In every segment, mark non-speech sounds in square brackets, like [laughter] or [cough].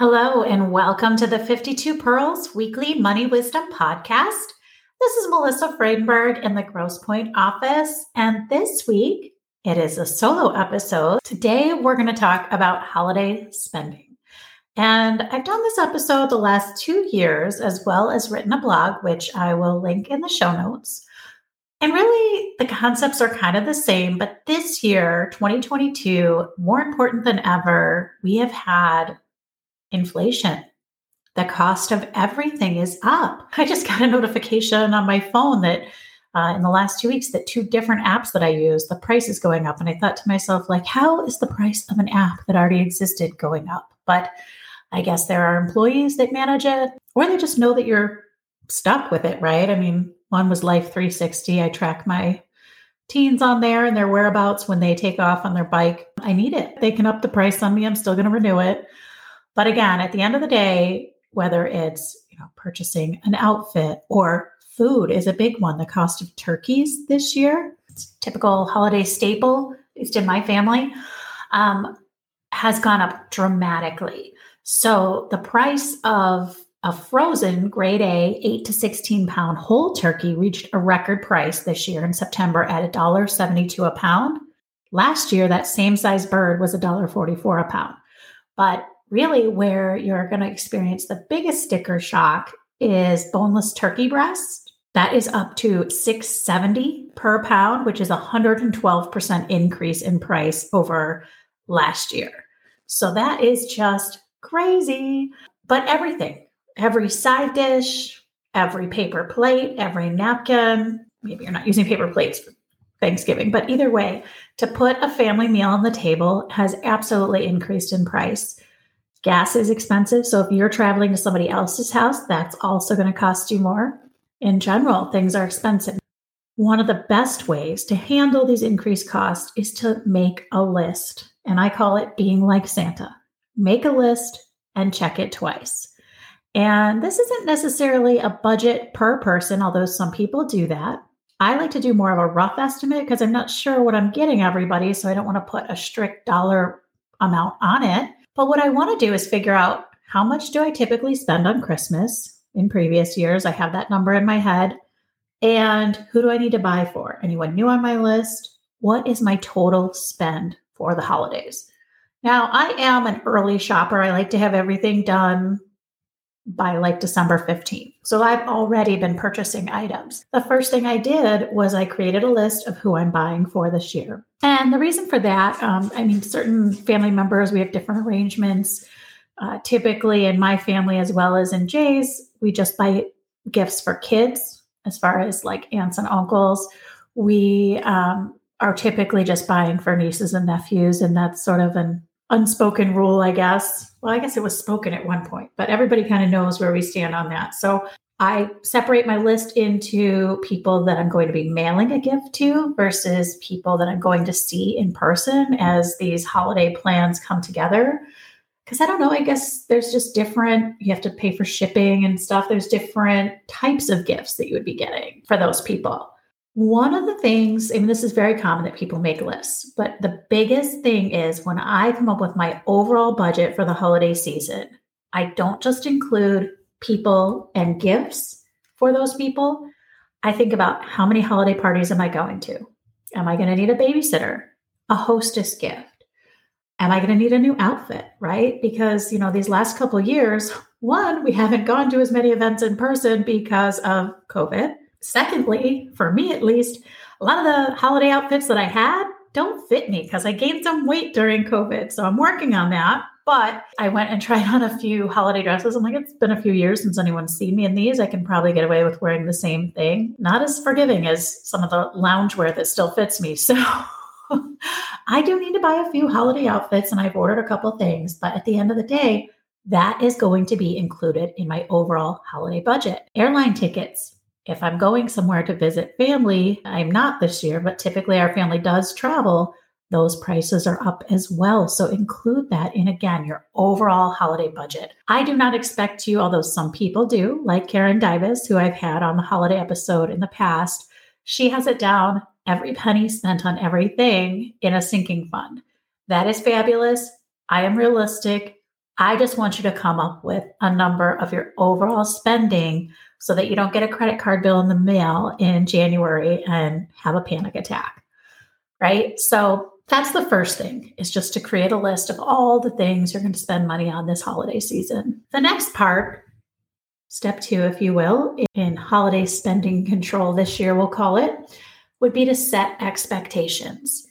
Hello, and welcome to the 52 Pearls Weekly Money Wisdom Podcast. This is Melissa Friedenberg in the Grosse Pointe office, and this week it is a solo episode. Today we're going to talk about holiday spending. And I've done this episode the last two years, as well as written a blog, which I will link in the show notes. And really, the concepts are kind of the same, but this year, 2022, more important than ever, we have had inflation. The cost of everything is up. [laughs] I just got a notification on my phone that uh, in the last two weeks that two different apps that I use, the price is going up. And I thought to myself, like, how is the price of an app that already existed going up? But I guess there are employees that manage it, or they just know that you're stuck with it, right? I mean, one was Life 360. I track my teens on there and their whereabouts when they take off on their bike. I need it. They can up the price on me. I'm still going to renew it. But again, at the end of the day, whether it's you know purchasing an outfit or food is a big one. The cost of turkeys this year, typical holiday staple, at least in my family, um, has gone up dramatically. So the price of a frozen grade A 8 to 16 pound whole turkey reached a record price this year in September at $1.72 a pound. Last year, that same size bird was $1.44 a pound. But really where you're going to experience the biggest sticker shock is boneless turkey breast. That is up to 670 per pound, which is a 112% increase in price over last year. So that is just crazy. But everything, every side dish, every paper plate, every napkin, maybe you're not using paper plates for Thanksgiving, but either way, to put a family meal on the table has absolutely increased in price. Gas is expensive. So if you're traveling to somebody else's house, that's also going to cost you more. In general, things are expensive. One of the best ways to handle these increased costs is to make a list. And I call it being like Santa. Make a list and check it twice. And this isn't necessarily a budget per person, although some people do that. I like to do more of a rough estimate because I'm not sure what I'm getting everybody. So I don't want to put a strict dollar amount on it. But what I want to do is figure out how much do I typically spend on Christmas in previous years? I have that number in my head. And who do I need to buy for? Anyone new on my list? What is my total spend for the holidays? Now, I am an early shopper. I like to have everything done by like December 15th. So I've already been purchasing items. The first thing I did was I created a list of who I'm buying for this year. And the reason for that, um, I mean, certain family members, we have different arrangements. Uh, typically, in my family as well as in Jay's, we just buy gifts for kids as far as like aunts and uncles. We um, are typically just buying for nieces and nephews, and that's sort of an unspoken rule, I guess. Well, I guess it was spoken at one point, but everybody kind of knows where we stand on that. So I separate my list into people that I'm going to be mailing a gift to versus people that I'm going to see in person as these holiday plans come together. Because I don't know, I guess there's just different, you have to pay for shipping and stuff. There's different types of gifts that you would be getting for those people. One of the things, I mean, this is very common that people make lists, but the biggest thing is when I come up with my overall budget for the holiday season, I don't just include people and gifts for those people. I think about how many holiday parties am I going to? Am I going to need a babysitter, a hostess gift? Am I going to need a new outfit, right? Because, you know, these last couple years, one, we haven't gone to as many events in person because of COVID. Secondly, for me at least, a lot of the holiday outfits that I had don't fit me because I gained some weight during COVID. So I'm working on that. But I went and [laughs] tried on a few holiday dresses. I'm like, it's been a few years since anyone's seen me in these. I can probably get away with wearing the same thing. Not as forgiving as some of the loungewear that still fits me. So [laughs] I do need to buy a few holiday outfits and I've ordered a couple things, but at the end of the day, that is going to be included in my overall holiday budget. Airline tickets. If I'm going somewhere to visit family, I'm not this year, but typically our family does travel those prices are up as well. So include that in again your overall holiday budget. I do not expect you, although some people do, like Karen Divis, who I've had on the holiday episode in the past. She has it down every penny spent on everything in a sinking fund. That is fabulous. I am realistic. I just want you to come up with a number of your overall spending so that you don't get a credit card bill in the mail in January and have a panic attack. Right? So that's the first thing is just to create a list of all the things you're going to spend money on this holiday season. The next part, step two, if you will, in holiday spending control this year, we'll call it, would be to set expectations.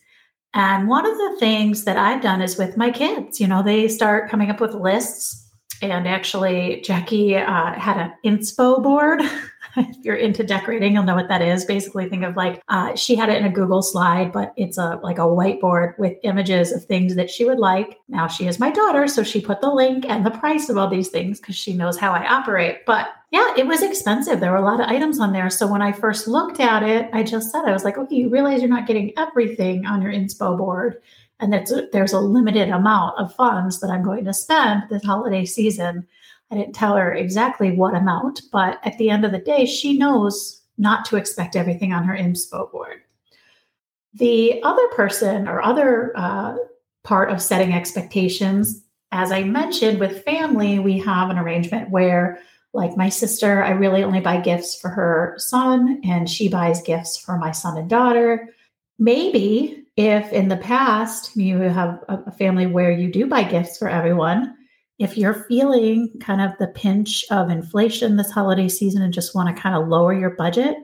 And one of the things that I've done is with my kids, you know, they start coming up with lists. And actually, Jackie uh, had an inspo board [laughs] if you're into decorating, you'll know what that is. Basically, think of like uh, she had it in a Google slide, but it's a like a whiteboard with images of things that she would like. Now she is my daughter, so she put the link and the price of all these things because she knows how I operate. But yeah, it was expensive. There were a lot of items on there. So when I first looked at it, I just said I was like, okay, you realize you're not getting everything on your inspo board and that there's a limited amount of funds that I'm going to spend this holiday season. I didn't tell her exactly what amount, but at the end of the day, she knows not to expect everything on her inspo board. The other person or other uh, part of setting expectations, as I mentioned with family, we have an arrangement where, like my sister, I really only buy gifts for her son, and she buys gifts for my son and daughter. Maybe if in the past you have a family where you do buy gifts for everyone, if you're feeling kind of the pinch of inflation this holiday season and just want to kind of lower your budget,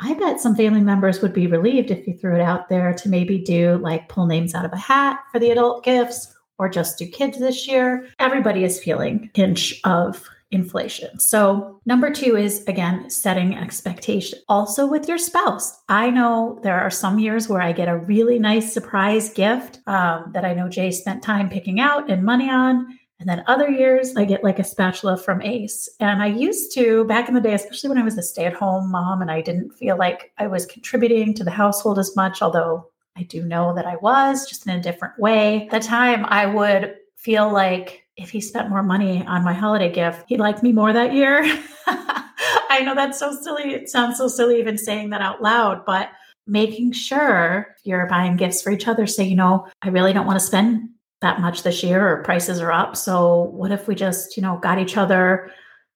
I bet some family members would be relieved if you threw it out there to maybe do like pull names out of a hat for the adult gifts or just do kids this year. Everybody is feeling pinch of inflation. So, number two is again, setting expectation. Also with your spouse. I know there are some years where I get a really nice surprise gift um, that I know Jay spent time picking out and money on. And then other years, I get like a spatula from Ace. And I used to, back in the day, especially when I was a stay at home mom and I didn't feel like I was contributing to the household as much, although I do know that I was, just in a different way. At the time, I would feel like if he spent more money on my holiday gift, he liked me more that year. [laughs] I know that's so silly. It sounds so silly even saying that out loud, but making sure you're buying gifts for each other, say, you know, I really don't want to spend that much this year or prices are up. So what if we just, you know, got each other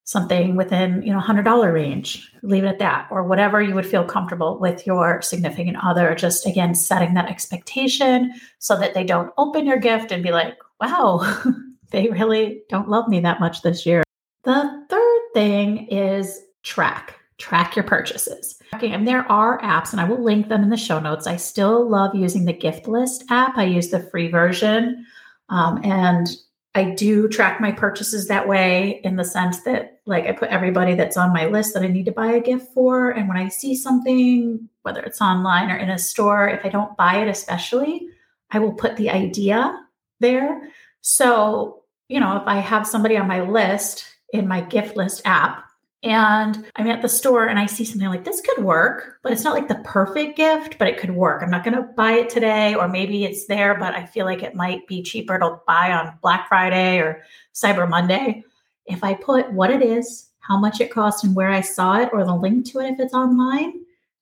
something within, you know, $100 range, leave it at that, or whatever you would feel comfortable with your significant other. Just again, setting that expectation so that they don't open your gift and be like, wow, [laughs] they really don't love me that much this year. The third thing is track. Track your purchases. Okay, and there are apps, and I will link them in the show notes. I still love using the gift list app. I use the free version um, and I do track my purchases that way in the sense that, like, I put everybody that's on my list that I need to buy a gift for. And when I see something, whether it's online or in a store, if I don't buy it, especially, I will put the idea there. So, you know, if I have somebody on my list in my gift list app, and I'm at the store and I see something like this could work, but it's not like the perfect gift, but it could work. I'm not going to buy it today, or maybe it's there, but I feel like it might be cheaper to buy on Black Friday or Cyber Monday. If I put what it is, how much it costs, and where I saw it, or the link to it if it's online,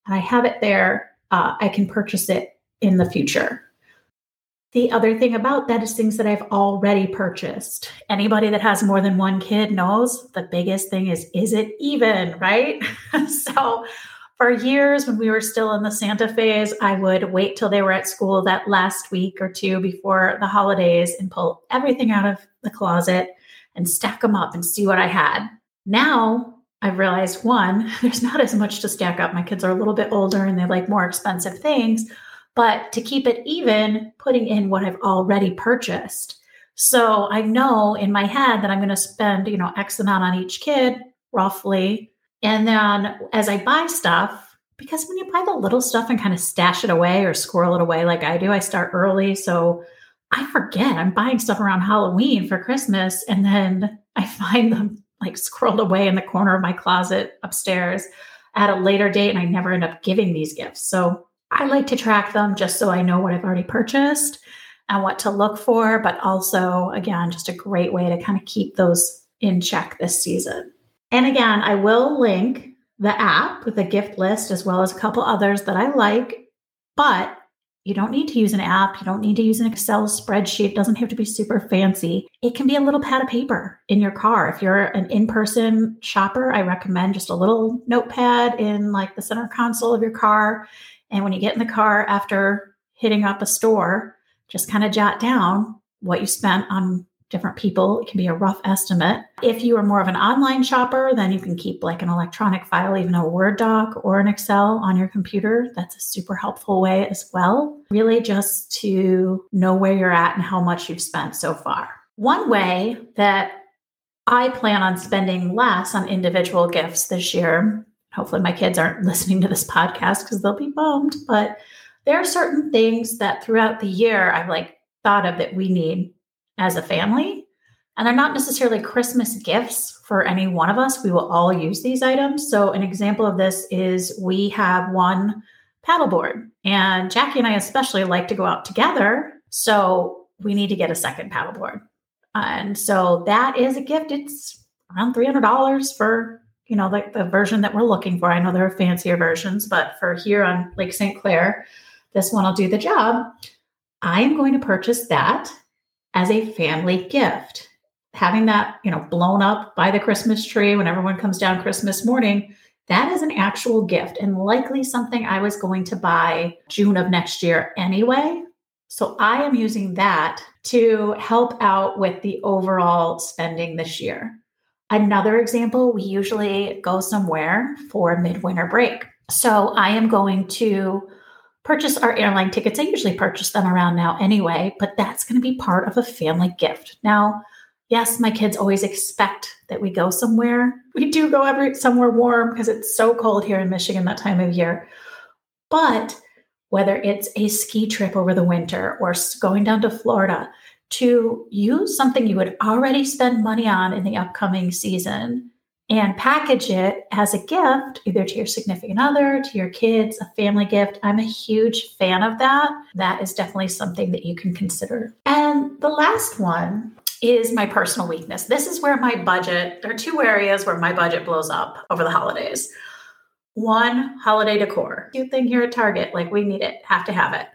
and I have it there, uh, I can purchase it in the future. The other thing about that is things that I've already purchased. Anybody that has more than one kid knows the biggest thing is is it even, right? [laughs] so for years when we were still in the Santa phase, I would wait till they were at school that last week or two before the holidays and pull everything out of the closet and stack them up and see what I had. Now I've realized one, [laughs] there's not as much to stack up. My kids are a little bit older and they like more expensive things but to keep it even, putting in what I've already purchased. So I know in my head that I'm going to spend, you know, X amount on each kid roughly. And then as I buy stuff, because when you buy the little stuff and kind of stash it away or squirrel it away like I do, I start early. So I forget I'm buying stuff around Halloween for Christmas. And then I [laughs] find them like squirreled away in the corner of my closet upstairs at a later date. And I never end up giving these gifts. So I like to track them just so I know what I've already purchased and what to look for. But also, again, just a great way to kind of keep those in check this season. And again, I will link the app with a gift list as well as a couple others that I like. But you don't need to use an app. You don't need to use an Excel spreadsheet. It doesn't have to be super fancy. It can be a little pad of paper in your car. If you're an in person shopper, I recommend just a little notepad in like the center console of your car. And when you get in the car after hitting up a store, just kind of jot down what you spent on different people. It can be a rough estimate. If you are more of an online shopper, then you can keep like an electronic file, even a Word doc or an Excel on your computer. That's a super helpful way as well. Really, just to know where you're at and how much you've spent so far. One way that I plan on spending less on individual gifts this year. Hopefully, my kids aren't [laughs] listening to this podcast because they'll be bummed, but there are certain things that throughout the year I've like thought of that we need as a family. And they're not necessarily Christmas gifts for any one of us. We will all use these items. So, an example of this is we have one paddleboard, and Jackie and I especially like to go out together. So, we need to get a second paddleboard. And so, that is a gift. It's around $300 for you know like the version that we're looking for i know there are fancier versions but for here on lake st clair this one will do the job i am going to purchase that as a family gift. Having that, you know, blown up by the Christmas tree when everyone comes down Christmas morning, that is an actual gift and likely something I was going to buy June of next year anyway. So I am using that to help out with the overall spending this year. Another example, we usually go somewhere for midwinter break. So I am going to purchase our airline tickets. I usually purchase them around now anyway, but that's going to be part of a family gift. Now, yes, my kids always expect that we go somewhere. [laughs] We do go every somewhere warm because it's so cold here in Michigan that time of year. But whether it's a ski trip over the winter or going down to Florida, to use something you would already spend money on in the upcoming season and package it as a gift, either to your significant other, to your kids, a family gift. I'm a huge fan of that. That is definitely something that you can consider. And the last one is my personal weakness. This is where my budget, there are two areas where my budget blows up over the holidays. One, holiday decor. Cute thing here at Target, like we need it, have to have it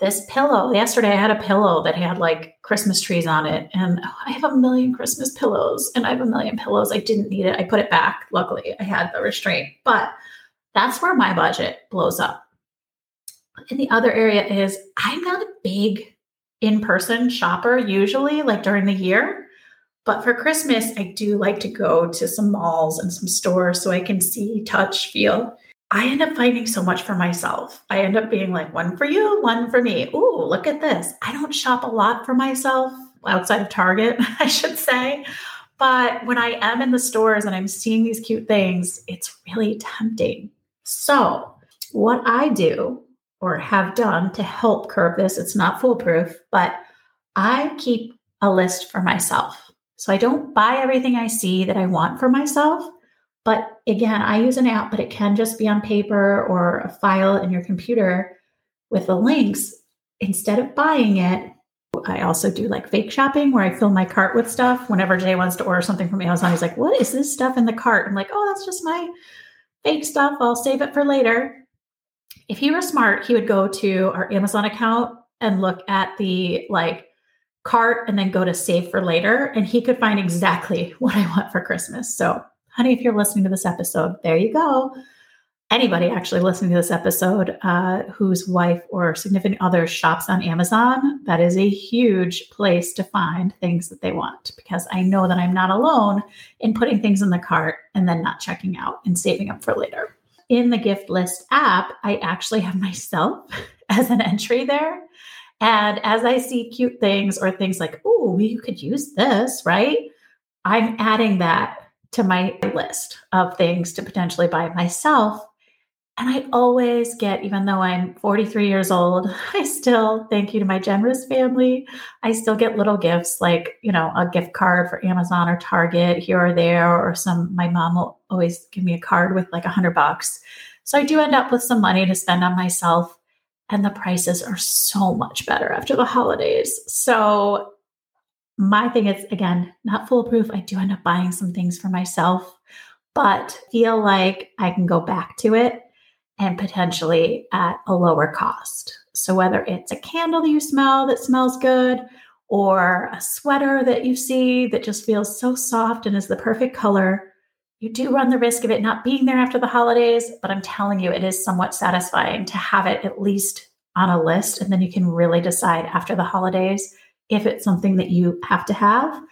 this pillow. Yesterday, I had a pillow that had like Christmas trees on it, and oh, I have a million Christmas pillows, and I have a million pillows. I didn't need it. I put it back. Luckily, I had the restraint, but that's where my budget blows up. And the other area is I'm not a big in person shopper usually, like during the year. But for Christmas, I do like to go to some malls and some stores so I can see, touch, feel. I end up finding so much for myself. I end up being like, one for you, one for me. Ooh, look at this. I don't shop a lot for myself outside of Target, [laughs] I should say. But when I am in the stores and I'm seeing these cute things, it's really tempting. So, what I do or have done to help curb this, it's not foolproof, but I keep a list for myself. So I don't buy everything I see that I want for myself. But again, I use an app, but it can just be on paper or a file in your computer with the links. Instead of buying it, I also do like fake shopping where I fill my cart with stuff. Whenever Jay wants to order something from Amazon, he's like, What is this stuff in the cart? I'm like, Oh, that's just my fake stuff. I'll save it for later. If he were smart, he would go to our Amazon account and look at the like cart and then go to save for later. And he could find exactly [laughs] what I want for Christmas. So honey, if you're listening to this episode, there you go. Anybody actually listening to this episode uh, whose wife or significant other shops on Amazon, that is a huge place to find things that they want because I know that I'm not alone in putting things in the cart and then not checking out and saving up for later. In the gift list app, I actually have [laughs] myself as an entry there. And as I see cute things or things like, oh, you could use this, right? I'm adding that to my list of things to potentially buy myself. And I always get, even though I'm 43 years old, [laughs] I still thank you to my generous family. I still get little gifts like, you know, a gift card for Amazon or Target here or there, or some, my mom will always give me a card with like a hundred bucks. So I do end up with some money to spend on myself. And the prices are so much better after the holidays. So my thing is, again, not foolproof. I do end up buying some things for myself, but feel like I can go back to it and potentially at a lower cost. So, whether it's a candle that you smell that smells good, or a sweater that you see that just feels so soft and is the perfect color, you do run the risk of it not being there after the holidays. But I'm telling you, it is somewhat satisfying to have it at least on a list. And then you can really decide after the holidays if it's something that you have to have,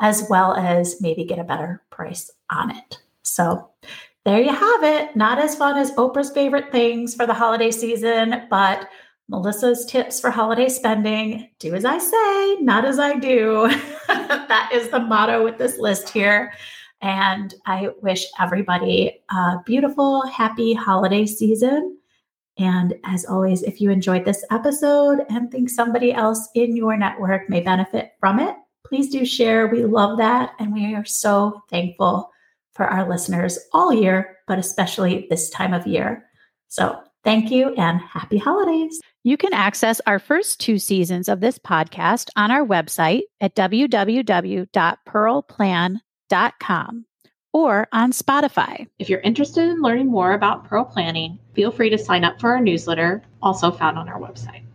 as well as maybe get a better price on it. So, there you have it. Not as fun as Oprah's favorite things for the holiday season, but Melissa's tips for holiday spending do as I say, not as I do. [laughs] that is the motto with this list here. And I wish everybody a beautiful, happy holiday season. And as always, if you enjoyed this episode and think somebody else in your network may benefit from it, please do share. We love that. And we are so thankful for our listeners all year, but especially this time of year. So thank you and happy holidays. You can access our first two seasons of this podcast on our website at www.pearlplan.com or on Spotify. If you're interested in learning more about Pearl Planning, feel free to sign up for our newsletter, also found on our website.